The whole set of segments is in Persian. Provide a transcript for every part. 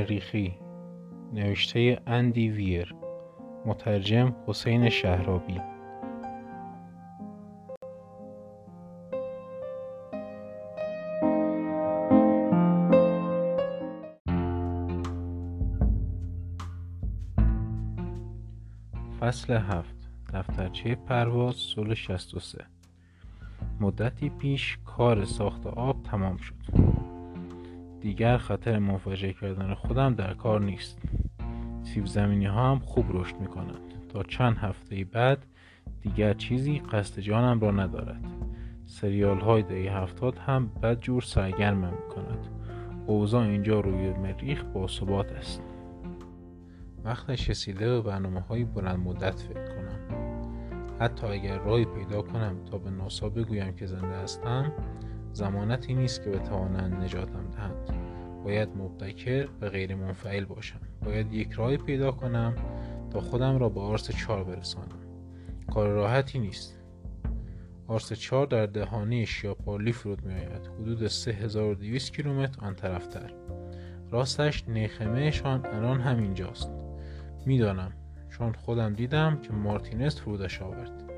مریخی نوشته اندی ویر مترجم حسین شهرابی. فصل هفت دفترچه پرواز سال 63 مدتی پیش کار ساخت آب تمام شد. دیگر خطر منفجر کردن خودم در کار نیست. سیب زمینی ها هم خوب رشد می کنند تا چند هفته بعد دیگر چیزی قصد جانم را ندارد. سریال های دهی هفتاد هم بد جور سرگرم می کند اوضاع اینجا روی مریخ با ثبات است. وقتش رسیده به برنامه های بلند مدت فکر کنم. حتی اگر راهی پیدا کنم تا به ناسا بگویم که زنده هستم زمانتی نیست که بتوانند نجاتم دهند. باید مبتکر و غیر منفعل باشم. باید یک راهی پیدا کنم تا خودم را به آرس چار برسانم. کار راحتی نیست. آرس چار در دهانه شیاپالی فرود می آید حدود 3200 کیلومتر آن طرفتر. راستش نیخمهشان الان همینجاست. می‌دانم. چون خودم دیدم که مارتینز فرودش آورد.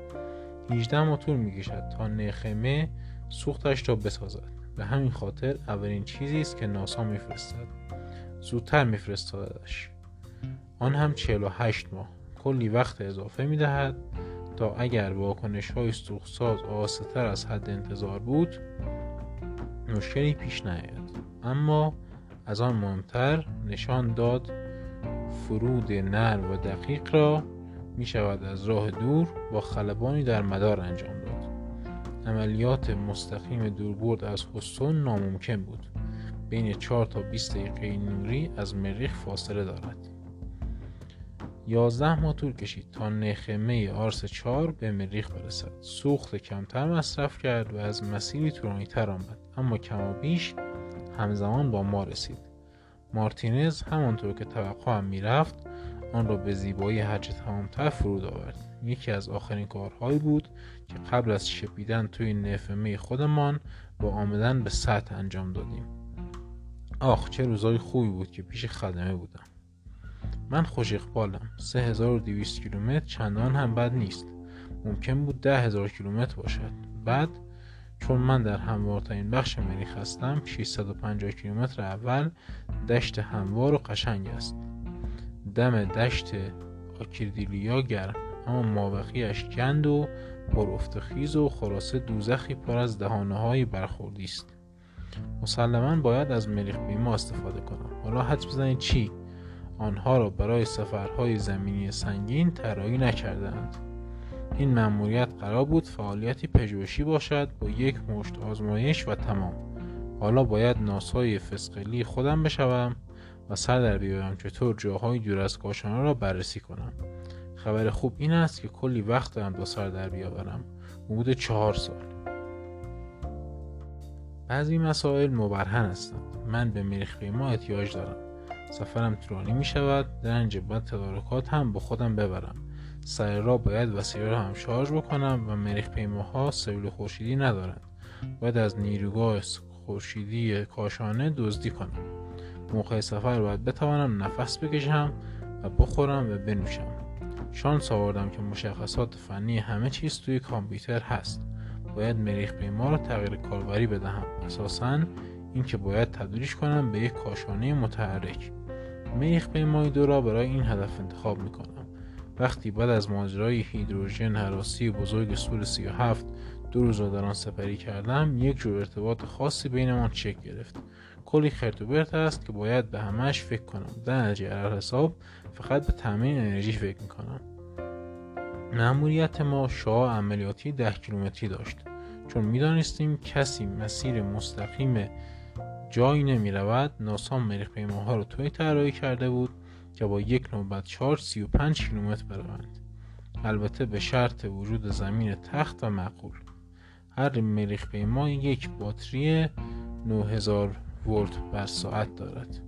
18 موتور می‌کشد تا نخمه سوختش را بسازد. به همین خاطر اولین چیزی است که ناسا میفرستد. زودتر میفرستادش. آن هم 48 ماه. کلی وقت اضافه می‌دهد تا اگر واکنش های سوختساز آستر از حد انتظار بود مشکلی پیش نیاید. اما از آن مهمتر نشان داد فرود نر و دقیق را می شود از راه دور با خلبانی در مدار انجام عملیات مستقیم دوربرد از هستون ناممکن بود. بین 4 تا 20 دقیقه نوری از مریخ فاصله دارد. 11 ماه طول کشید تا نخمه آرس 4 به مریخ برسد. سوخت کمتر مصرف کرد و از مسیری طولانی تر آمد. اما کمابیش همزمان با ما رسید. مارتینز همانطور که توقع هم می‌رفت آن را به زیبایی هرچه تمامتر فرود آورد. یکی از آخرین کارهایی بود که قبل از شپیدن توی نفمه خودمان با آمدن به سطح انجام دادیم. آخ چه روزای خوبی بود که پیش خدمه بودم. من خوش اقبالم. 3200 کیلومتر چندان هم بد نیست. ممکن بود ده هزار کیلومتر باشد. بعد چون من در هموارترین بخش مریخ هستم 650 کیلومتر اول دشت هموار و قشنگ است. دم دشت آکیردیلیا گرم. اما مابقیش گند و پرافتخیز و خلاصه دوزخی پر از دهانه های برخوردی است. مسلما باید از مریخ بیما استفاده کنم. حالا حد بزنید چی؟ آنها را برای سفرهای زمینی سنگین طراحی نکردند این مأموریت قرار بود فعالیتی پژوهشی باشد با یک مشت آزمایش و تمام. حالا باید ناسای فسقلی خودم بشوم و سر در بیایم چطور جاهای دور از کاشانه را بررسی کنم. خبر خوب این است که کلی وقت دارم تا سر در بیاورم. حدود چهار سال. بعضی مسائل مبرهن هستند. من به مریخ ما احتیاج دارم. سفرم طولانی می شود. در بعد تدارکات هم با خودم ببرم. سر را باید وسیله را هم شارژ بکنم و مریخ پیماها سلول خورشیدی ندارند. باید از نیروگاه خورشیدی کاشانه دزدی کنم. موقع سفر باید بتوانم نفس بکشم و بخورم و بنوشم. شانس آوردم که مشخصات فنی همه چیز توی کامپیوتر هست. باید مریخ پیما را تغییر کاربری بدهم. اساسا اینکه باید تبدیلش کنم به یک کاشانه متحرک. مریخ پیمای دو را برای این هدف انتخاب می‌کنم. وقتی بعد از ماجرای هیدروژن حراسی بزرگ سول 37 دو روز را در آن سپری کردم یک جور ارتباط خاصی بینمان چک گرفت. کلی خرت و است که باید به همش فکر کنم. در نتیجه حساب فقط به تامین انرژی فکر می‌کنم. مأموریت ما شاه عملیاتی ده کیلومتری داشت. چون می‌دانستیم کسی مسیر مستقیم جایی نمی رود ناسا مریخ رو توی طراحی کرده بود که با یک نوبت چارج 35 کیلومتر بروند. البته به شرط وجود زمین تخت و معقول. هر مریخ پیما یک باتری 9000 ولت بر ساعت دارد.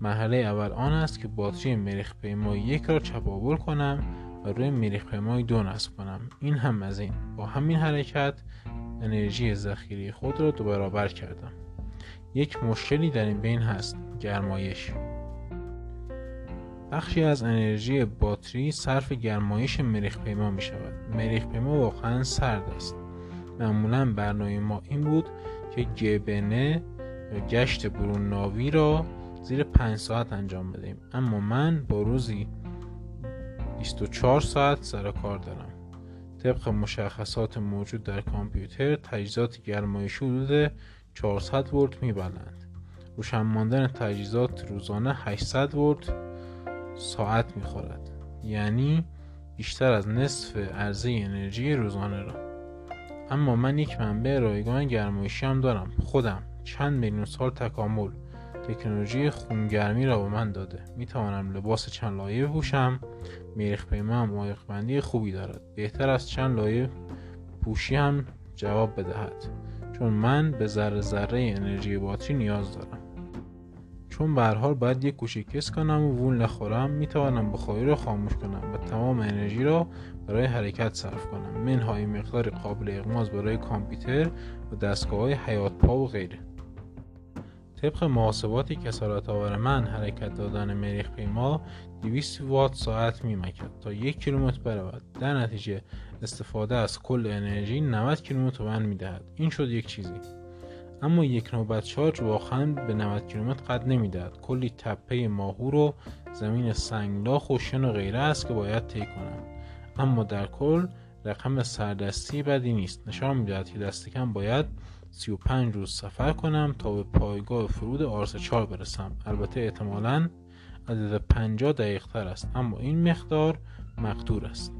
مرحله اول آن است که باتری مریخ پیمای یک را چپاول کنم و روی مریخ پیمای دو نصب کنم. این هم از این. با همین حرکت انرژی ذخیره خود را دو برابر کردم. یک مشکلی در این بین هست. گرمایش. بخشی از انرژی باتری صرف گرمایش مریخ پیما می شود مریخ پیما واقعا سرد است. معمولا برنامه ما این بود که گبنه یا گشت برون ناوی را زیر 5 ساعت انجام بدهیم اما من با روزی 24 ساعت سر کار دارم. طبق مشخصات موجود در کامپیوتر تجهیزات گرمایشی حدود 400 ولت میبلند. روشن ماندن تجهیزات روزانه 800 ولت ساعت می‌خورد. یعنی بیشتر از نصف عرضه انرژی روزانه را. اما من یک منبع رایگان گرمایشی هم دارم. خودم. چند میلیون سال تکامل. تکنولوژی خونگرمی را به من داده. می توانم لباس چند لایه بپوشم. میرخ پیما هم بندی خوبی دارد. بهتر از چند لایه پوشی هم جواب بدهد. چون من به ذره ذره انرژی باتری نیاز دارم. چون به حال باید یک گوشی کس کنم و وول نخورم می‌توانم بخاری را خاموش کنم و تمام انرژی را برای حرکت صرف کنم. منهای مقدار قابل اغماز برای کامپیوتر و دستگاه های حیات پا و غیره. طبق محاسبات کسالت آور من حرکت دادن مریخ پیما 200 وات ساعت میمکد تا یک کیلومتر برود. در نتیجه استفاده از کل انرژی 90 کیلومتر من می‌دهد. این شد یک چیزی. اما یک نوبت شارژ واقعا به 90 کیلومتر قد نمی‌دهد. کلی تپه ماهور و زمین سنگلاخ و و غیره است که باید طی کنم. اما در کل رقم سردستی بدی نیست. نشان می‌دهد که دست کم باید 35 روز سفر کنم تا به پایگاه فرود آرس 4 برسم. البته احتمالا عدد 50 دقیق تر است اما این مقدار مقدور است.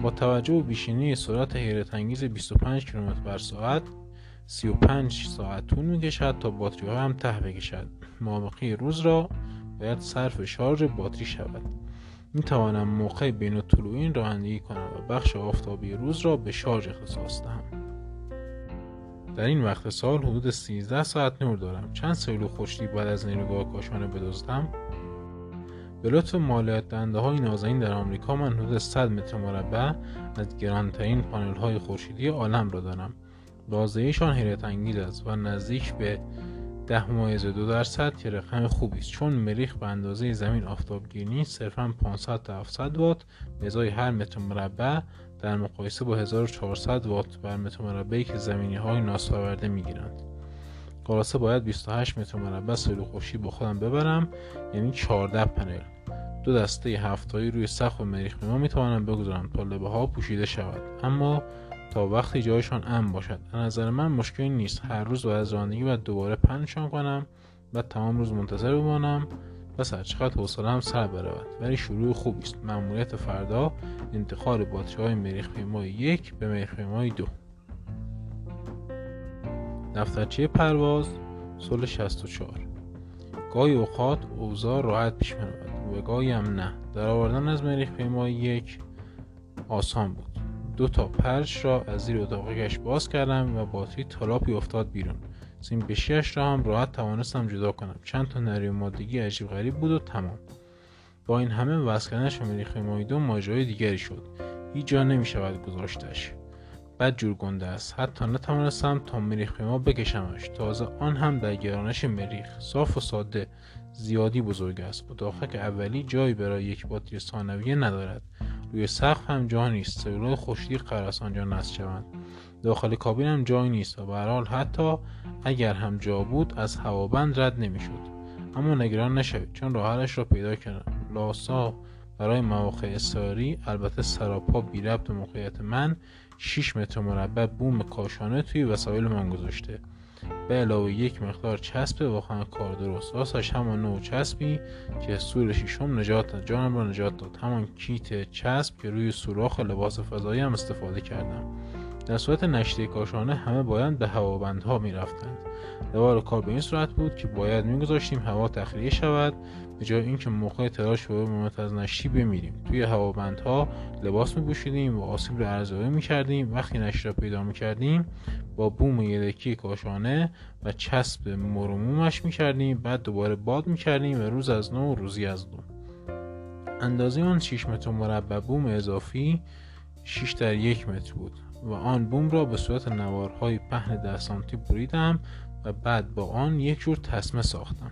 با توجه به بیشینی سرعت حیرت انگیز 25 کیلومتر بر ساعت 35 ساعت طول می کشد تا باتری ها هم ته بکشد. مابقی روز را باید صرف شارژ باتری شود. می توانم موقع بین طلوعین رانندگی کنم و بخش آفتابی روز را به شارژ اختصاص دهم. در این وقت سال حدود 13 ساعت نور دارم. چند سیلو خورشیدی بعد از نیروگاه کاشانه بدزدم؟ به لطف مالیات دنده های نازنین در آمریکا من حدود 100 متر مربع از گرانترین پانل های خورشیدی عالم را دارم. بازدهیشان حیرت انگیز است و نزدیک به ده مایز دو درصد که رقم خوبی است. چون مریخ به اندازه زمین آفتابگیر نیست صرفا 500 تا 700 وات. به ازای هر متر مربع در مقایسه با 1400 وات بر متر مربعی که زمینی های ناساورده می گیرند خلاصه باید 28 متر مربع سیل خوشی با خودم ببرم یعنی 14 پنل. دو دسته هفتایی روی سقف مریخ ما توانم بگذارم تا لبه ها پوشیده شود. اما تا وقتی جایشان امن باشد. از نظر من مشکلی نیست. هر روز باید از رانندگی و دوباره پنشان کنم و تمام روز منتظر بمانم پس هر چقدر هم سر برود. ولی شروع خوبی است. مأموریت فردا انتقال باتری های مریخ پیمای یک به مریخ پیمای دو. دفترچه پرواز سال 64 گاهی اوقات اوضاع راحت پیش می‌رود و گاهی هم نه. در آوردن از مریخ پیمای یک آسان بود. دو تا پرش را از زیر اتاقش باز کردم و باتری تالاپی افتاد بیرون. سیم بشیش را هم راحت توانستم جدا کنم. چند تا نری مادگی عجیب غریب بود و تمام. با این همه کردنش به مریخ مایدو ماجرای دیگری شد. هیچ جا نمی شود گذاشتش. بد جور گنده است. حتی نتوانستم تا مریخ ما بکشمش. تازه آن هم در گرانش مریخ صاف و ساده زیادی بزرگ است. اتاقک اولی جایی برای یک باتری ثانویه ندارد. روی سقف هم جا نیست. سلولای خورشیدی قرار است آنجا نصب شوند. داخل کابین هم جایی نیست. و به حال حتی اگر هم جا بود از هوابند رد نمی‌شد. اما نگران نشوید چون راهش را پیدا کردم لاسا برای مواقع اصراری البته سراپا بی ربط موقعیت من 6 متر مربع بوم کاشانه توی وسایل من گذاشته. به علاوه یک مقدار چسب واقعا کار درست. راستش همان نوع چسبی که سور شیشم نجات داد. جانم را نجات داد. همان کیت چسب که روی سوراخ لباس فضایی هم استفاده کردم. در صورت نشته کاشانه همه باید به هوابندها می‌رفتند. روال کار به این صورت بود که باید میگذاشتیم هوا تخلیه شود به جای اینکه موقع تلاش به موقع از نشتی بمیریم. توی هوابندها لباس میپوشیدیم و آسیب را ارزیابی می‌کردیم. وقتی نشتی را پیدا می‌کردیم با بوم یدکی کاشانه و چسب مرمومش می‌کردیم. بعد دوباره باد می‌کردیم و روز از نو روزی از نو. اندازه آن 6 متر مربع بوم اضافی 6 در یک متر بود. و آن بوم را به صورت نوارهای پهن ده سانتی بریدم و بعد با آن یک جور تسمه ساختم.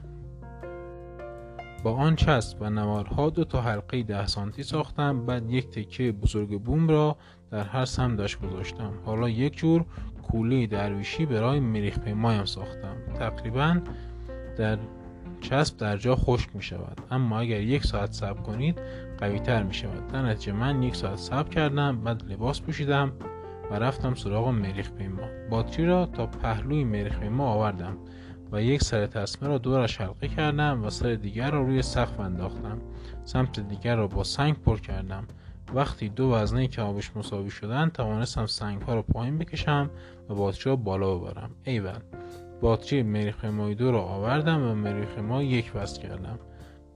با آن چسب و نوارها دو تا حلقه ده سانتی ساختم بعد یک تکه بزرگ بوم را در هر سمتش گذاشتم. حالا یک جور کوله درویشی برای مریخ پیمایم ساختم. تقریبا در چسب در جا خشک می شود. اما اگر یک ساعت صبر کنید قوی تر می شود. در نتیجه من یک ساعت صبر کردم بعد لباس پوشیدم. و رفتم سراغ مریخ پیما. باتری را تا پهلوی مریخ پیما آوردم و یک سر تسمه را دورش حلقه کردم و سر دیگر را روی سقف انداختم. سمت دیگر را با سنگ پر کردم. وقتی دو وزنه که آبش مساوی شدن توانستم سنگ ها را پایین بکشم و باتری را بالا ببرم. ایول باتری مریخ دو را آوردم و مریخ ما یک وصل کردم.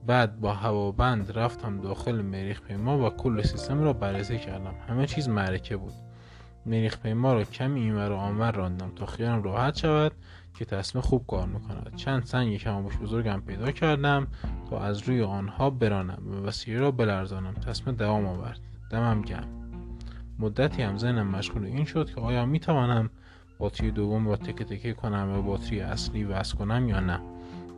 بعد با هوابند رفتم داخل مریخ پیما و کل سیستم را بررسی کردم. همه چیز معرکه بود. مریخ پیما را کمی اینور و آنور راندم تا خیالم راحت شود که تسمه خوب کار می‌کند. چند سنگ کمابیش بزرگ هم پیدا کردم تا از روی آنها برانم و وسیله را بلرزانم. تسمه دوام آورد. دمم گرم مدتی هم ذهنم مشغول این شد که آیا می‌توانم باتری دوم را تکه تکه کنم و باتری اصلی وصل کنم یا نه.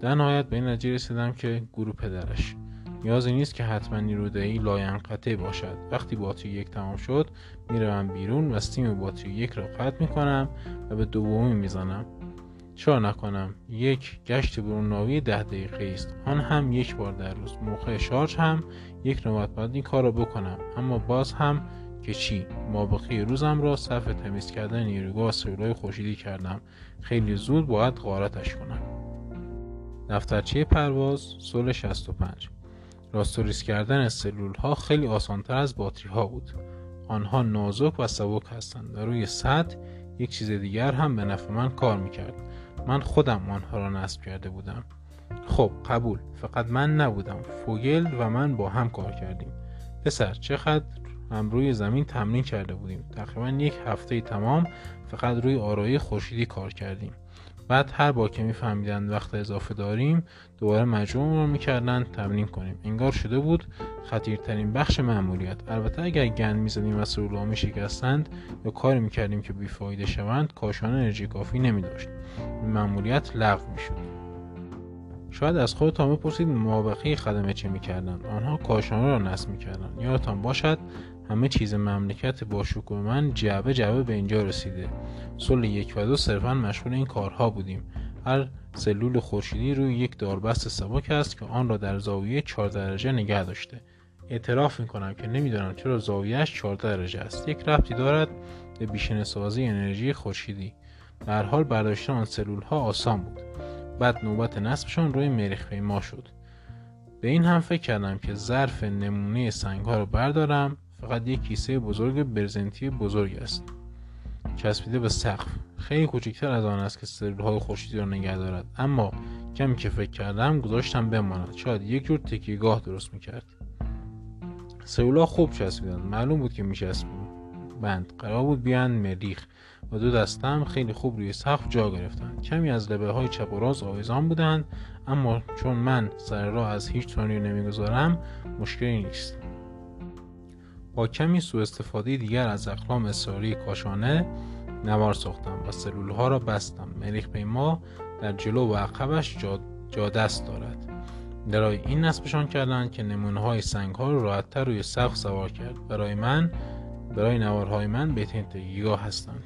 در نهایت به این نتیجه رسیدم که گور پدرش. نیازی نیست که حتما نیرودهی لاینقطع باشد. وقتی باتری یک تمام شد می‌روم بیرون و سیم باتری یک را قطع می‌کنم و به دومی می‌زنم. چرا نکنم؟ یک گشت بروناوی ده دقیقه است. آن هم یک بار در روز. موقع شارژ هم یک نوبت باید این کار را بکنم. اما باز هم که چی؟ مابقی روزم را صرف تمیز کردن نیروگاه سلولای خورشیدی کردم. خیلی زود باید غارتش کنم. دفترچه پرواز سول 65 راستوریس کردن سلول ها خیلی آسانتر از باتری ها بود. آنها نازک و سبک هستند و روی سطح یک چیز دیگر هم به نفع من کار می‌کرد. من خودم آنها را نصب کرده بودم. خب قبول. فقط من نبودم. فوگل و من با هم کار کردیم. پسر چقدر هم روی زمین تمرین کرده بودیم؟ تقریبا یک هفته تمام فقط روی آرایی خورشیدی کار کردیم. بعد هر بار که میفهمیدند وقت اضافه داریم دوباره مجموع رو می‌کردن تمرین کنیم. انگار شده بود خطیرترین بخش معمولیت البته اگر گند می‌زدیم و سرولها میشکستند یا کاری می‌کردیم که بیفایده شوند کاشانه انرژی کافی نمیداشت. معمولیت لغو می‌شد. شاید از خودتان بپرسید مابقی خدمه چه می‌کردند آنها کاشانه را نصب می‌کردند یادتان باشد همه چیز مملکت با شکوه من جعبه جعبه به اینجا رسیده. سل یک و دو صرفا مشغول این کارها بودیم. هر سلول خورشیدی روی یک داربست سبک است که آن را در زاویه 4 درجه نگه داشته. اعتراف می کنم که نمی‌دانم چرا زاویهش 14 درجه است. یک ربطی دارد به بیشن سازی انرژی خورشیدی. در حال برداشتن آن سلول ها آسان بود. بعد نوبت نصبشان روی مریخ پیما شد. به این هم فکر کردم که ظرف نمونه سنگ ها رو بردارم فقط یک کیسه بزرگ برزنتی بزرگ است. چسبیده به سقف. خیلی کوچکتر از آن است که سلول های خورشیدی را نگه دارد. اما کمی که فکر کردم گذاشتم بماند. شاید یک جور تکیگاه درست می‌کرد. سلول خوب چسبیدند. معلوم بود که میچسبید بند قرار بود بیان مریخ و دو دستم خیلی خوب روی سقف جا گرفتند. کمی از لبه های چپ و راست آویزان بودند اما چون من سر راه از هیچ تونی نمی‌گذارم مشکلی نیست. با کمی سوء استفاده دیگر از اقلام اصراری کاشانه نوار ساختم و سلول ها را بستم. مریخ پیما در جلو و عقبش جا, دست دارد. برای این نصبشان کردند که نمونه های سنگ ها رو راحتتر روی سقف سوار کرد. برای من برای نوارهای من بهترین تگیگاه هستند.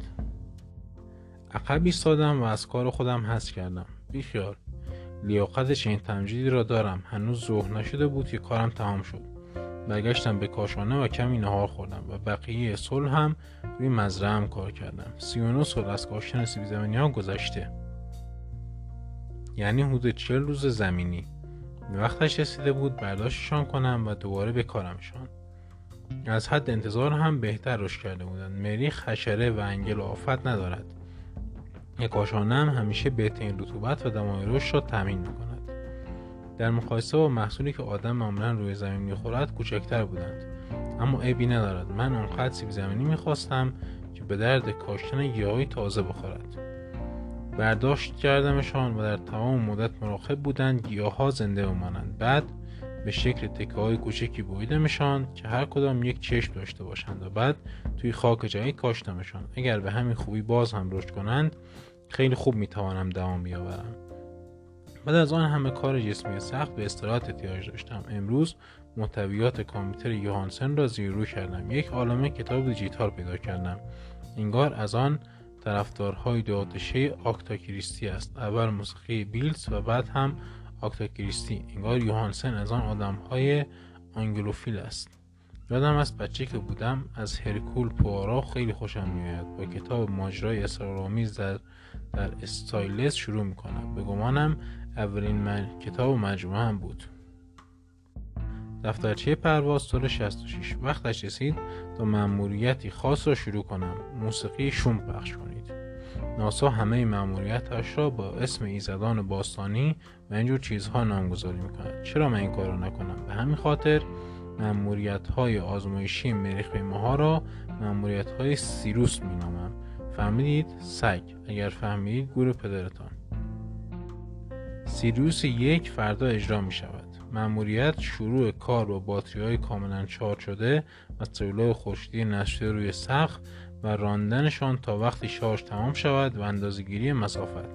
عقب ایستادم و از کار خودم حس کردم. بیخیال لیاقت چنین تمجیدی را دارم. هنوز ظهر نشده بود که کارم تمام شد. برگشتم به کاشانه و کمی نهار خوردم و بقیه صلح هم روی مزرعه کار کردم. سی و سال از کاشتن سیب زمینی ها گذشته. یعنی حدود چل روز زمینی. به وقتش رسیده بود برداشتشان کنم و دوباره بکارمشان از حد انتظار هم بهتر رشد کرده بودند. مریخ حشره و انگل و آفت ندارد. کاشانه هم همیشه بهترین رطوبت و دمای رشد را تامین می‌کند. در مقایسه با محصولی که آدم معمولا روی زمین می‌خورد کوچکتر بودند. اما عیبی ندارد. من آنقدر سیب زمینی می‌خواستم که به درد کاشتن گیاهی تازه بخورد. برداشت کردمشان و در تمام مدت مراقب بودند گیاه زنده بمانند. بعد به شکل تکه های کوچکی بویدمشان که هر کدام یک چشم داشته باشند و بعد توی خاک جدید کاشتمشان. اگر به همین خوبی باز هم رشد کنند خیلی خوب می‌توانم دوام بیاورم. بعد از آن همه کار جسمی سخت به استراحت احتیاج داشتم. امروز محتویات کامپیوتر یوهانسن را زیر و رو کردم. یک عالمه کتاب دیجیتال پیدا کردم. انگار از آن طرفدارهای دوآتشه آگاتا کریستی است. اول موسیقی بیتلز و بعد هم آگاتا کریستی. انگار یوهانسن از آن آدمهای آنگلوفیل است. یادم است بچه که بودم از هرکول پوآرو خیلی خوشم میآید. با کتاب ماجرای اسرارآمیز در در استایلس شروع می‌کنم. به گمانم اولین من کتاب مجموعه هم بود. دفترچه پرواز سال 66 وقتش رسید تا مأموریتی خاص را شروع کنم. موسیقی شوم پخش کنید. ناسا همه مأموریتش را با اسم ایزدان باستانی و اینجور چیزها نامگذاری می‌کند. چرا من این کار را نکنم؟ به همین خاطر مأموریت های آزمایشی مریخ پیماها را مأموریت های سیروس مینامم. فهمیدید؟ سگ. اگر فهمیدید گور پدرتان. سیروس یک فردا اجرا می شود مأموریت شروع کار با باتری های کاملا چارج شده و سلولای خورشیدی نشده روی سقف و راندنشان تا وقتی شارژ تمام شود و اندازهگیری مسافت.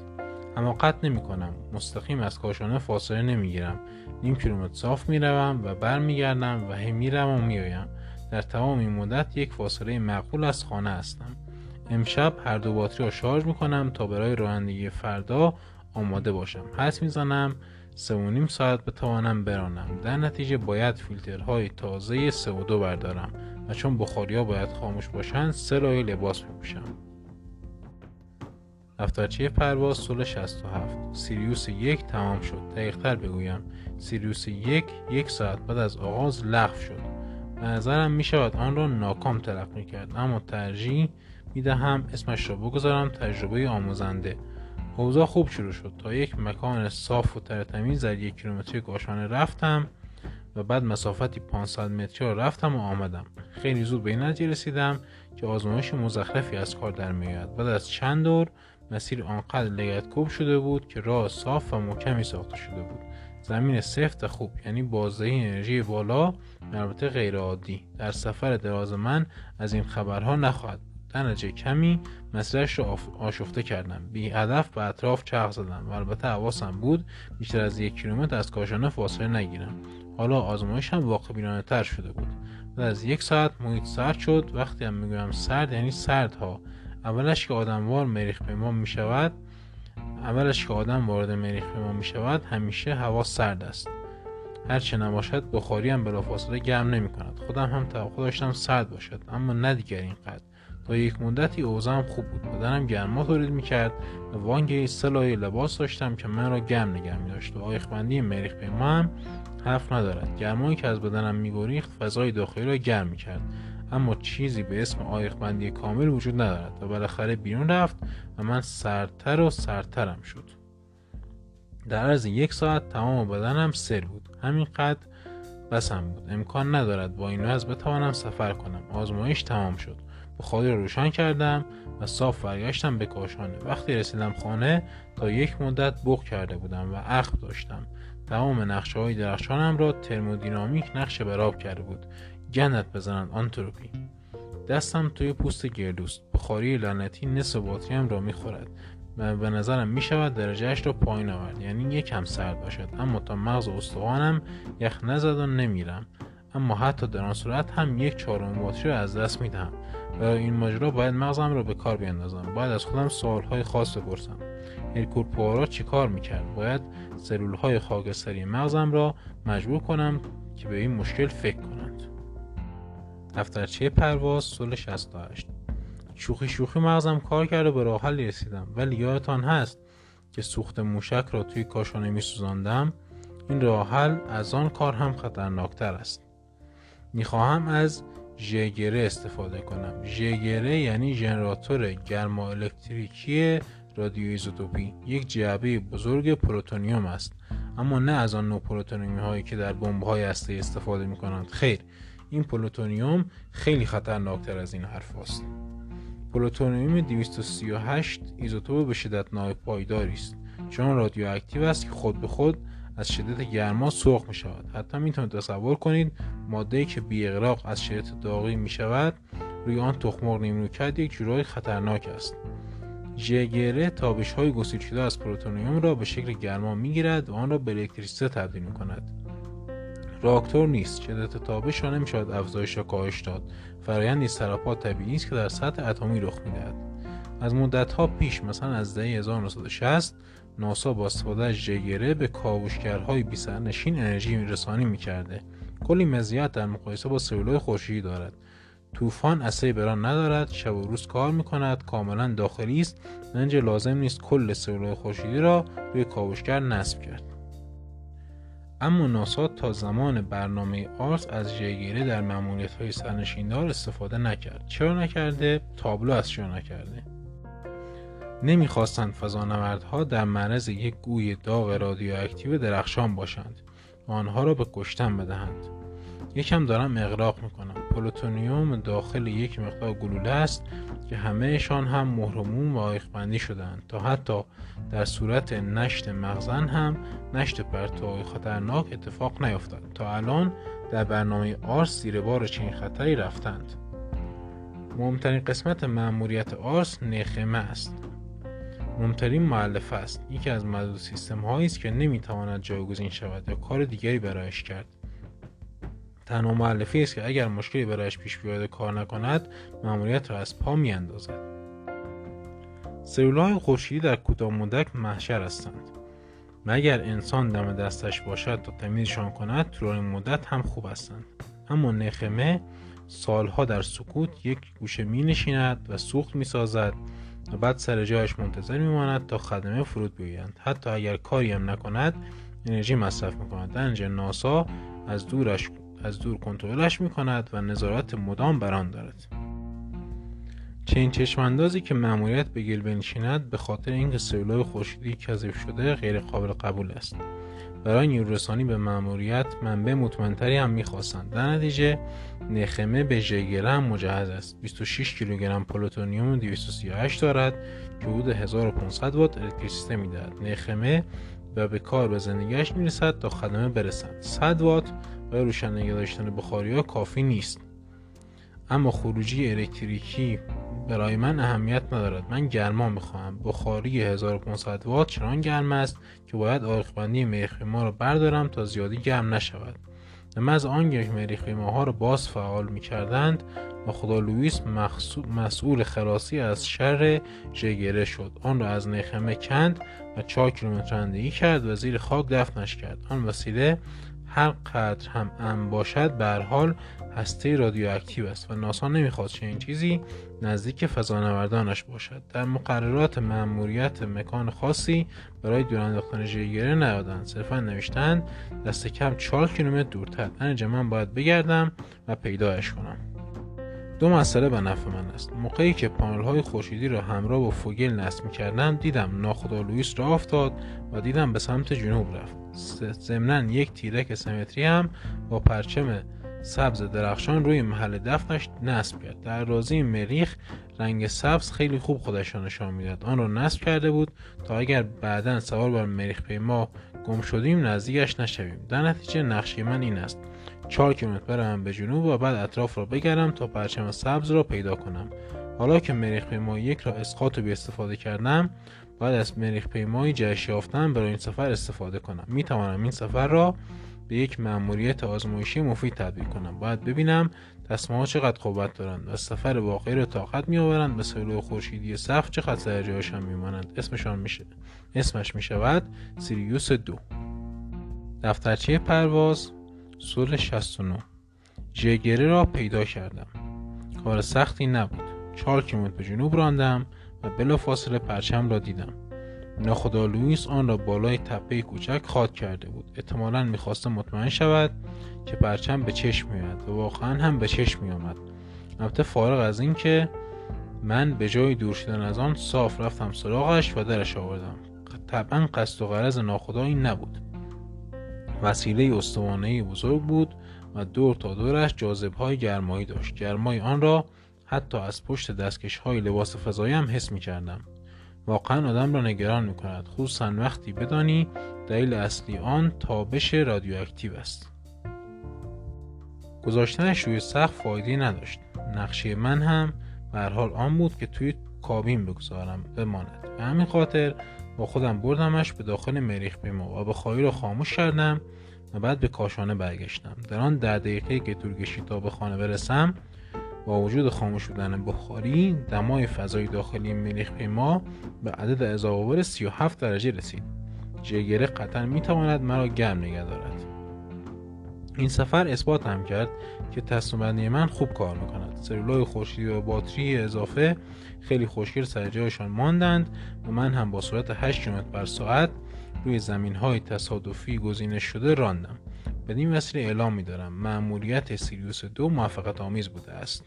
حماقت نمی کنم مستقیم از کاشانه فاصله نمی گیرم نیم کیلومتر صاف می روم و برمیگردم و هی می روم و می آیم در تمام این مدت یک فاصله معقول از خانه هستم. امشب هر دو باتری را شارژ می کنم تا برای رانندگی فردا آماده باشم. حس می‌زنم سه و نیم ساعت بتوانم برانم. در نتیجه باید فیلترهای تازه سه و دو بردارم و چون بخاری ها باید خاموش باشند سه لایه لباس میپوشم دفترچه پرواز سال 67 سیریوس یک تمام شد. دقیقتر بگویم. سیریوس یک یک ساعت بعد از آغاز لغو شد. به نظرم می شود آن را ناکام تلقی کرد اما ترجیح می دهم اسمش را بگذارم. تجربه آموزنده. اوضاع خوب شروع شد. تا یک مکان صاف و ترتمیز در یک کیلومتری گاشانه رفتم و بعد مسافتی 500 متری رفتم و آمدم. خیلی زود به این نتیجه رسیدم که آزمایش مزخرفی از کار در میآید. بعد از چند دور مسیر آنقدر لگتکوب شده بود که راه صاف و محکمی ساخته شده بود. زمین سفت خوب یعنی بازدهی انرژی بالا البته غیر عادی در سفر دراز من از این خبرها نخواهد در نتیجه کمی مسیرش را آشفته کردم بی هدف به اطراف چرخ زدم و البته حواسم بود بیشتر از یک کیلومتر از کاشانه فاصله نگیرم. حالا آزمایشم واقع بینانه تر شده بود. و از یک ساعت محیط سرد شد. وقتی هم می‌گویم سرد یعنی سرد ها اولش که آدموار مریخ پیما می شود اولش که آدم وارد مریخ پیما می شود همیشه هوا سرد است. هرچه نباشد بخاری هم بلافاصله گرم نمی کند خودم هم توقع داشتم سرد باشد اما نه دیگر اینقدر تا یک مدتی اوضاعم خوب بود. بدنم گرما تولید می‌کرد و وانگی سلای لباس داشتم که من را گرم نگه می داشت و آیخبندی مریخ پیما هم حرف ندارد. گرمایی که از بدنم میگریخت فضای داخلی را گرم می‌کرد. اما چیزی به اسم آیخبندی کامل وجود ندارد و بالاخره بیرون رفت و من سردتر و سردترم شد. در عرض یک ساعت تمام بدنم سر بود. همینقدر بسم بود. امکان ندارد با این وضع بتوانم سفر کنم. آزمایش تمام شد. بخاری را روشن کردم و صاف برگشتم به کاشانه وقتی رسیدم خانه تا یک مدت بغ کرده بودم و عقب داشتم. تمام نقشه های درخشانم را ترمودینامیک نقشه براب کرده بود. گندت بزنند آنتروپی. دستم توی پوست گردوست. بخاری لعنتی نصف باتریم را می‌خورد. و به نظرم می‌شود درجهش را پایین آورد. یعنی یکم سرد باشد. اما تا مغز استخوانم یخ نزد و نمیرم. اما حتی در آن صورت هم یک چهارم باتری را از دست می‌دهم. این ماجرا باید مغزم را به کار بیندازم. باید از خودم سوالهای خاص بپرسم. هرکول پوارا چی کار می‌کرد؟ باید سلولهای خاکستری مغزم را مجبور کنم که به این مشکل فکر کنند. دفترچه پرواز سال 68 شوخی شوخی مغزم کار کرد و به راه حلی رسیدم. ولی یادتان هست که سوخت موشک را توی کاشانه می سوزاندم این راه حل از آن کار هم خطرناکتر است. می‌خواهم از ژگره استفاده کنم. ژگره یعنی ژنراتور گرما الکتریکی رادیو ایزوتوپی. یک جعبه بزرگ پلوتونیوم است. اما نه از آن نوع پلوتونیوم هایی که در بمب های هسته‌ای استفاده می کنند خیر این پلوتونیوم خیلی خطرناکتر از این حرف‌هاست. پلوتونیوم 238 ایزوتوپ به شدت ناپایداری است. چنان رادیواکتیو است که خود به خود از شدت گرما سرخ می شود حتی می‌تونید تصور کنید ماده‌ای که بی اغراق از شدت داغی می شود روی آن تخم‌مرغ نیمرو کرد یک جورای خطرناک است. ژگره تابش های گسیل شده از پروتونیوم را به شکل گرما می‌گیرد و آن را به الکتریسیته تبدیل می کند راکتور نیست. شدت تابش را نمی‌شود افزایش یا کاهش داد. فرایندی سراپا طبیعی است که در سطح اتمی رخ می‌دهد. از مدتها پیش مثلا از دهه 1960 ناسا با استفاده از ژگره به کاوشگرهای بیسرنشین انرژی رسانی می‌کرده. کلی مزیت در مقایسه با سلولهای خورشیدی دارد. طوفان اصلی بران ندارد شب و روز کار می‌کند کاملا داخلی است. و لازم نیست کل سلولهای خورشیدی را روی کاوشگر نصب کرد. اما ناسا تا زمان برنامه آرس از ژگره در ممنوعیت های سرنشیندار استفاده نکرد. چرا نکرده؟ تابلو از چرا نکرده؟ نمی‌خواستند فضانوردها در معرض یک گوی داغ رادیواکتیو درخشان باشند و آنها را به کشتن بدهند. یکم دارم اغراق می‌کنم. پلوتونیوم داخل یک مقدار گلوله است که همهشان هم مهر و موم و عایق‌بندی شدند تا حتی در صورت نشت مخزن هم نشت پرتوهای خطرناک اتفاق نیفتد. تا الان در برنامه آرس زیر بار چنین خطری رفتند. مهمترین قسمت مأموریت آرس نخمه است. مهمترین مؤلفه است. یکی از معدود سیستم هایی است که نمی‌تواند جایگزین شود یا کار دیگری برایش کرد. تنها معلفی است که اگر مشکلی برایش پیش بیاید کار نکند مأموریت را از پا میاندازد. های خورشیدی در کوتاه مدت محشر هستند. مگر انسان دم دستش باشد تا تمیزشان کند طولانی مدت هم خوب هستند. اما نخمه سالها در سکوت یک گوشه می نشیند و سوخت می سازد و بعد سر جایش منتظر میماند تا خدمه فرود بیایند حتی اگر کاری هم نکند انرژی مصرف می‌کند. در ناسا از دورش از دور کنترلش می‌کند و نظارت مدام بر آن دارد. چنین چشماندازی که مأموریت به گل بنشیند به خاطر اینکه سلولهای خورشیدی کذف شده غیر قابل قبول است. برای نیورسانی به مأموریت منبع مطمئنتری هم می‌خواستند. در نتیجه نخمه به ژگره هم مجهز است. 26 کیلوگرم پلوتونیوم 238 دارد که حدود 1500 وات الکتریسیته می‌دهد. نخمه و به کار به زندگیش می‌رسد تا خدمه برسند 100 وات برای روشن نگه داشتن بخاری ها کافی نیست. اما خروجی الکتریکی برای من اهمیت ندارد. من گرما می‌خواهم. بخاری 1500 وات چنان گرم است که باید آرخبندی مریخ ما را بردارم تا زیادی گرم نشود. و از آنگه مریخ ها را باز فعال می‌کردند و خدا لوئیس مسئول خلاصی از شر ژگره شد. آن را از نخمه کند و 4 کیلومتر اندهی کرد و زیر خاک دفنش کرد. آن وسیله هر قدر هم ام باشد به حال هسته رادیواکتیو است و ناسا نمی‌خواد چنین چیزی نزدیک فضانوردانش باشد. در مقررات مأموریت مکان خاصی برای دور انداختن ژگره نیادند صرفا نوشتن دست کم 4 کیلومتر دورتر. انجا من باید بگردم و پیدایش کنم. دو مسئله به نفع من است. موقعی که پانل های خورشیدی را همراه با فوگل نصب کردم دیدم ناخدا لوئیس را افتاد و دیدم به سمت جنوب رفت. ضمنا یک تیرک سمتری هم با پرچم سبز درخشان روی محل دفنش نصب کرد. در رازی مریخ رنگ سبز خیلی خوب خودش را نشان می‌داد. آن را نصب کرده بود تا اگر بعدا سوار بر مریخ پیما گم شدیم نزدیکش نشویم. در نتیجه نقشه من این است. چهار کیلومتر بروم به جنوب و بعد اطراف را بگردم تا پرچم سبز را پیدا کنم. حالا که مریخ پیما یک را اسقاط و استفاده کردم باید از مریخ پیمایی جهش یافتن برای این سفر استفاده کنم. می توانم این سفر را به یک مأموریت آزمایشی مفید تبدیل کنم. باید ببینم ها چقدر قوت دارند و سفر واقعی را طاقت میآورند به سلول خورشیدی سقف چقدر سر جایشان میمانند. اسمشان میشه. اسمش می‌شود سیریوس دو. دفترچه پرواز سول 69 ژگره را پیدا کردم. کار سختی نبود. چهار کیلومتر به جنوب راندم و بلافاصله پرچم را دیدم. ناخدا لوئیس آن را بالای تپه کوچک خواد کرده بود. احتمالا می‌خواسته مطمئن شود که پرچم به چشم میآید و واقعا هم به چشم میآمد. البته فارغ از اینکه من به جای دور شدن از آن صاف رفتم سراغش و درش آوردم. طبعا قصد و غرض ناخدا این نبود. وسیله استوانه بزرگ بود و دور تا دورش جاذب های گرمایی داشت. گرمای آن را حتی از پشت دستکش های لباس فضایی هم حس می کردم واقعا آدم را نگران می کند خصوصا وقتی بدانی دلیل اصلی آن تابش رادیواکتیو است. گذاشتنش روی سقف فایده نداشت. نقشه من هم به حال آن بود که توی کابین بگذارم. بماند. به همین خاطر با خودم بردمش به داخل مریخ پیما و به خواهی را خاموش کردم و بعد به کاشانه برگشتم. در آن ده دقیقه که طول کشید تا به خانه برسم با وجود خاموش بودن بخاری دمای فضای داخلی مریخ پیما به عدد اضافه 37 درجه رسید. جگره قطعا می‌تواند مرا گرم نگه دارد. این سفر اثبات هم کرد که تصمیم من خوب کار می‌کند. سلولای خورشیدی و باتری اضافه خیلی خوشگل سر جایشان ماندند و من هم با سرعت 8 کیلومتر بر ساعت روی زمین های تصادفی گزینه شده راندم. بدین وسیله اعلام میدارم. مأموریت سیریوس دو موفقیت آمیز بوده است.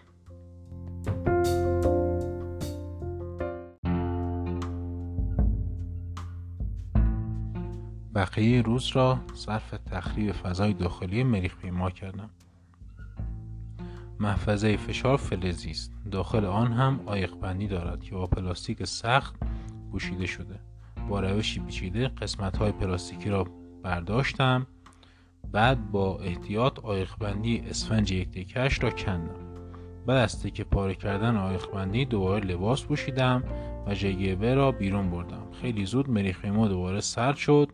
بقیه روز را صرف تخریب فضای داخلی مریخ پیما کردم. محفظه فشار فلزی است. داخل آن هم آیق بندی دارد که با پلاستیک سخت پوشیده شده. با روشی پیچیده قسمت های پلاستیکی را برداشتم. بعد با احتیاط آیق بندی اسفنج یک تکش را کندم. بعد از تکه پاره کردن آیق بندی دوباره لباس پوشیدم و جگبه را بیرون بردم. خیلی زود مریخ ما دوباره سرد شد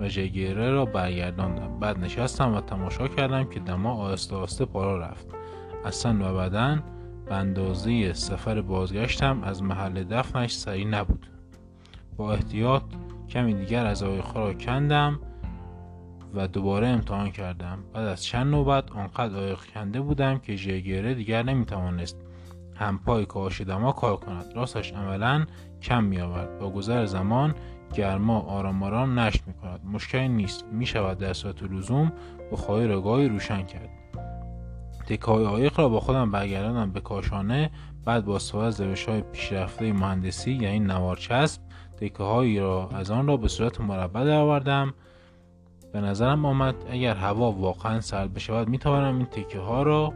و جگیره را برگرداندم. بعد نشستم و تماشا کردم که دما آهسته آهسته بالا رفت. اصلا و بدن به سفر بازگشتم از محل دفنش سریع نبود. با احتیاط کمی دیگر از آیخ را کندم و دوباره امتحان کردم. بعد از چند نوبت آنقدر آیخ کنده بودم که ژگره دیگر نمی‌توانست هم پای کاهش دما کار کند. راستش عملا کم میآورد. با گذر زمان گرما آرام آرام نشت می کند مشکلی نیست. می شود در صورت لزوم بخاری را روشن کرد. تکه های را با خودم برگرداندم به کاشانه. بعد با استفاده از روش های پیشرفته مهندسی یعنی نوارچسب تکه هایی را از آن را به صورت مربع درآوردم. به نظرم آمد. اگر هوا واقعا سرد بشود می توانم این تکه ها را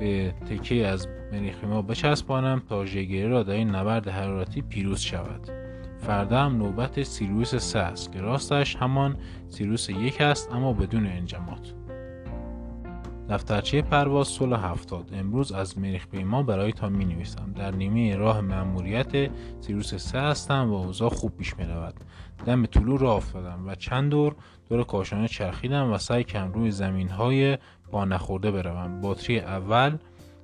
به تکه از مریخ ما بچسبانم تا ژگره را در این نبرد حرارتی پیروز شود. فردا هم نوبت سیروس 3 است که راستش همان سیروس یک است اما بدون انجامات دفترچه پرواز صلح هفتاد. امروز از مریخ پیما برای تا می نویسم در نیمه راه مأموریت سیروس 3 هستم و اوضاع خوب پیش می رود دم طلوع را افتادم و چند دور دور کاشانه چرخیدم و سعی کردم روی زمین های با نخورده بروم. باتری اول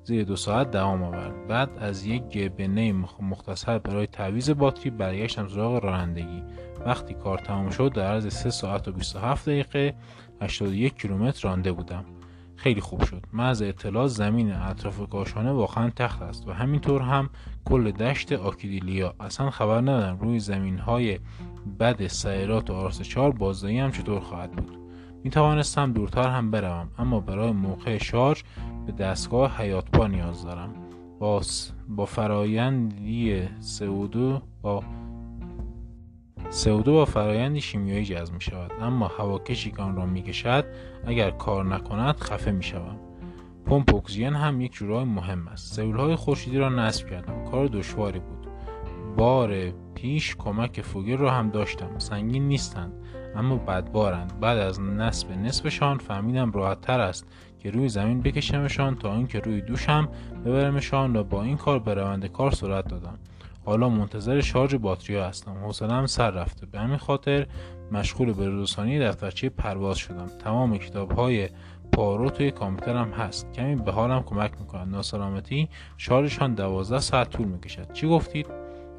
زیر دو ساعت دوام آورد. بعد از یک گبنه مختصر برای تعویض باتری برگشتم سراغ رانندگی. وقتی کار تمام شد در عرض 3 ساعت و 27 دقیقه 81 کیلومتر رانده بودم. خیلی خوب شد. از اطلاع زمین اطراف کاشانه واقعا تخت است و همینطور هم کل دشت آکیدیلیا اصلا خبر ندارم روی زمین های بد سیرات و آرس چار بازدهی هم چطور خواهد بود. می توانستم دورتر هم بروم اما برای موقع شارژ به دستگاه حیاتپا نیاز دارم. با, با فرایندی سعودو با سعودو با فرایندی شیمیایی جذب می شود. اما هواکشی که آن را می کشد اگر کار نکند خفه می شوم. پمپ اکسیژن هم یک جورای مهم است. سلول های خورشیدی را نصب کردم. کار دشواری بود. بار پیش کمک فوگر را هم داشتم. سنگین نیستند اما بدبارند. بعد از نصب نصفشان فهمیدم راحتتر است که روی زمین بکشمشان تا اینکه روی دوشم ببرمشان و با این کار به روند کار سرعت دادم. حالا منتظر شارژ باتری هستم. حوصلم سر رفته. به همین خاطر مشغول به رسانی دفترچه پرواز شدم. تمام کتاب های پارو توی کامپیوترم هست. کمی به حالم کمک می‌کنند ناسلامتی شارژشان دوازده ساعت طول می‌کشد. چی گفتید؟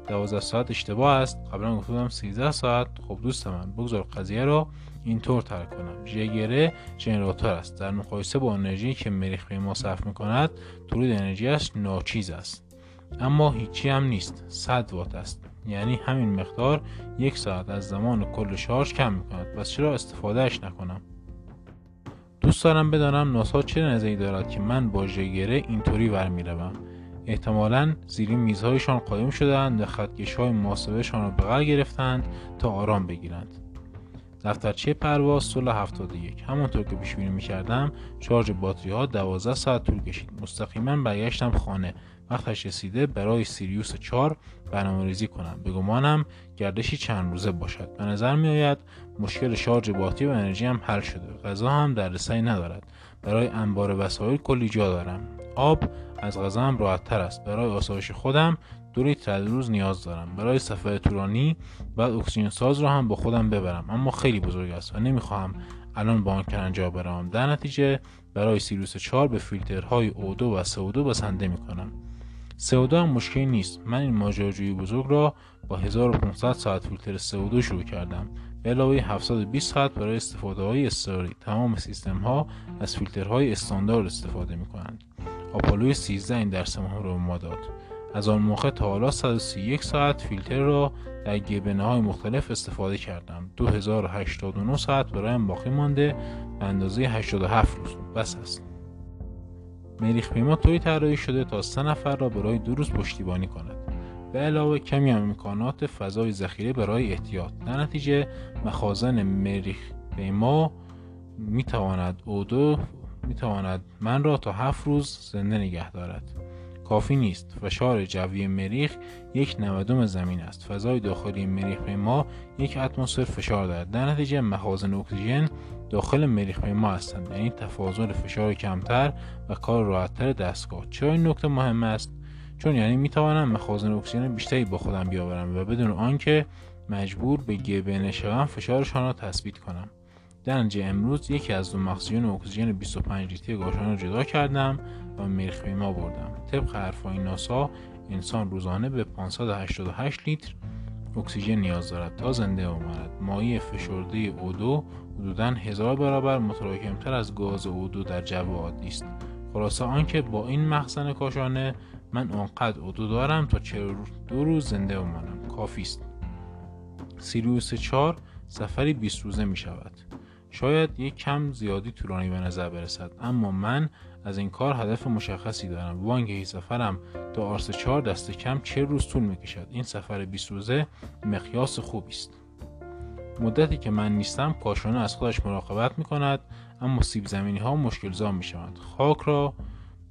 12 ساعت اشتباه است. قبلا گفتم 13 ساعت. خب دوست من بگذار قضیه رو اینطور ترک کنم. ژگره ژنراتور است. در مقایسه با انرژی که مریخ به ما صرف می‌کند تولید انرژیش ناچیز است. اما هیچی هم نیست. 100 وات است. یعنی همین مقدار یک ساعت از زمان کل شارژ کم می‌کند. پس چرا استفادهش نکنم؟ دوست دارم بدانم ناسا چه نظری دارد که من با ژگره اینطوری ور می‌روم احتمالا زیر میزهایشان قایم شدند و خطکش های محاسبهشان را بغل گرفتند تا آرام بگیرند. دفترچه پرواز صلح 71 همونطور که پیش بینی می‌کردم شارژ باتری ها 12 ساعت طول کشید. مستقیما برگشتم خانه. وقتش رسیده برای سیریوس 4 برنامه ریزی کنم. به گمانم گردشی چند روزه باشد. به نظر می آید مشکل شارژ باتری و انرژی هم حل شده. غذا هم در رسایی ندارد. برای انبار وسایل کلی جا دارم. آب از غذا هم راحت تر است. برای آسایش خودم دو لیتر روز نیاز دارم. برای سفر طولانی بعد اکسیژن ساز را هم با خودم ببرم. اما خیلی بزرگ است و نمی‌خواهم الان با آن کرنجا برم. در نتیجه برای سیروس 4 به فیلترهای اودو و سودو بسنده می‌کنم. سودو هم مشکلی نیست. من این ماجراجویی بزرگ را با 1500 ساعت فیلتر سودو شروع کردم. به علاوه 720 ساعت برای استفاده های اضطراری تمام سیستم ها از فیلترهای استاندارد استفاده می کنند آپولوی 13 این درس ما رو به ما داد. از آن موقع تا حالا 131 ساعت فیلتر را در گبنه های مختلف استفاده کردم. 2089 ساعت برایم باقی مانده به اندازه 87 روز. بس است. مریخ پیما توی طراحی شده تا سه نفر را برای دو روز پشتیبانی کند. به علاوه کمی هم امکانات فضای ذخیره برای احتیاط. در نتیجه مخازن مریخ پیما می‌تواند اودو می‌تواند من را تا هفت روز زنده نگه دارد. کافی نیست فشار جوی مریخ یک نودم زمین است. فضای داخلی مریخ ما یک اتمسفر فشار دارد در نتیجه مخازن اکسیژن داخل مریخ ما هستند. یعنی تفاضل فشار کمتر و کار راحتتر دستگاه. چرا این نکته مهم است؟ چون یعنی می‌توانم مخازن اکسیژن بیشتری با خودم بیاورم و بدون آنکه مجبور به گبه شوم فشارشان را تثبیت کنم. در نتیجه امروز یکی از دو مخزون اکسیژن 25 لیتری گاشان را جدا کردم و مریخ ما بردم طبق حرفهای ناسا انسان روزانه به 588 لیتر اکسیژن نیاز دارد تا زنده بماند مایع فشرده اودو حدودا هزار برابر متراکمتر از گاز اودو در جو عادی است خلاصه آنکه با این مخزن کاشانه من آنقدر اودو دارم تا دو روز زنده بمانم کافی است. سیریوس 4 سفری 20 روزه می شود شاید یک کم زیادی طولانی به نظر برسد. اما من از این کار هدف مشخصی دارم. وانگهی سفرم تا آرس 4 دست کم چه روز طول می‌کشد؟ این سفر 20 روزه مقیاس خوبی است. مدتی که من نیستم کاشانه از خودش مراقبت می کند اما سیب زمینی ها مشکل زا می شوند خاک را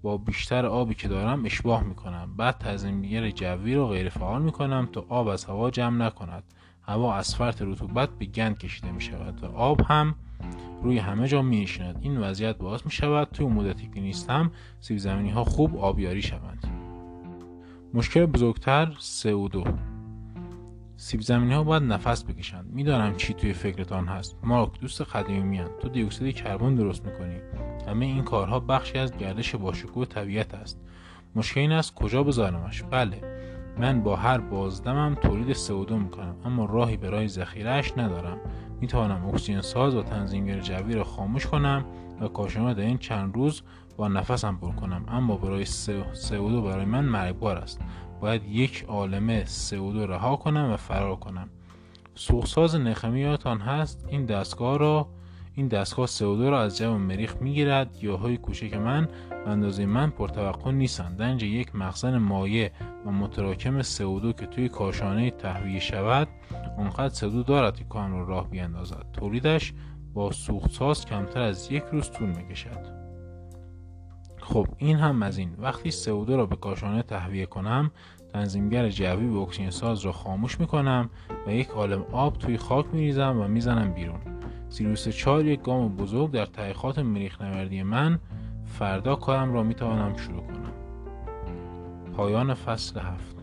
با بیشتر آبی که دارم اشباه می کنم بعد تزیینگر جوی را غیر فعال می کنم تا آب از هوا جمع نکند. هوا از فرط رطوبت به گند کشیده می شود و آب هم روی همه جا می نشیند. این وضعیت باعث می شود توی مدتی که نیستم سیب زمینی ها خوب آبیاری شوند. مشکل بزرگتر سئودو سیب زمینی ها باید نفس بکشند. می‌دانم چی توی فکرتان هست. مارک دوست قدیمی میان تو دیوکسید کربن درست می‌کنی. همه این کارها بخشی از گردش باشکوه طبیعت است. مشکل این است کجا بذارمش. بله. من با هر بازدمم تولید سئودو می‌کنم اما راهی برای ذخیرهاش ندارم. می‌توانم اکسیژن ساز و تنظیمگر جوی را خاموش کنم و کاشانه در این چند روز با نفسم پر کنم اما برای سئودو برای من مرگبار است. باید یک عالمه سئودو رها کنم و فرار کنم. سوخساز نخمی یادتان هست این دستگاه را این دستگاه سئودو را از جو مریخ می‌گیرد. یاهای کوچک من به اندازه من پرتوقع نیستند. در یک مخزن مایع و متراکم سئودو که توی کاشانه تهویه شود آنقدر سئودو دارد که کام را راه بیاندازد. تولیدش با سوختساز کمتر از یک روز طول می‌کشد. خب این هم از این. وقتی سئودو را به کاشانه تهویه کنم تنظیمگر جوی به اکسیژن ساز را خاموش می‌کنم و یک عالم آب توی خاک میریزم و می‌زنم بیرون. سیروس 4 یک گام بزرگ در تحقیقات مریخ نوردی من فردا کارم را می‌توانم شروع کنم. پایان فصل هفت.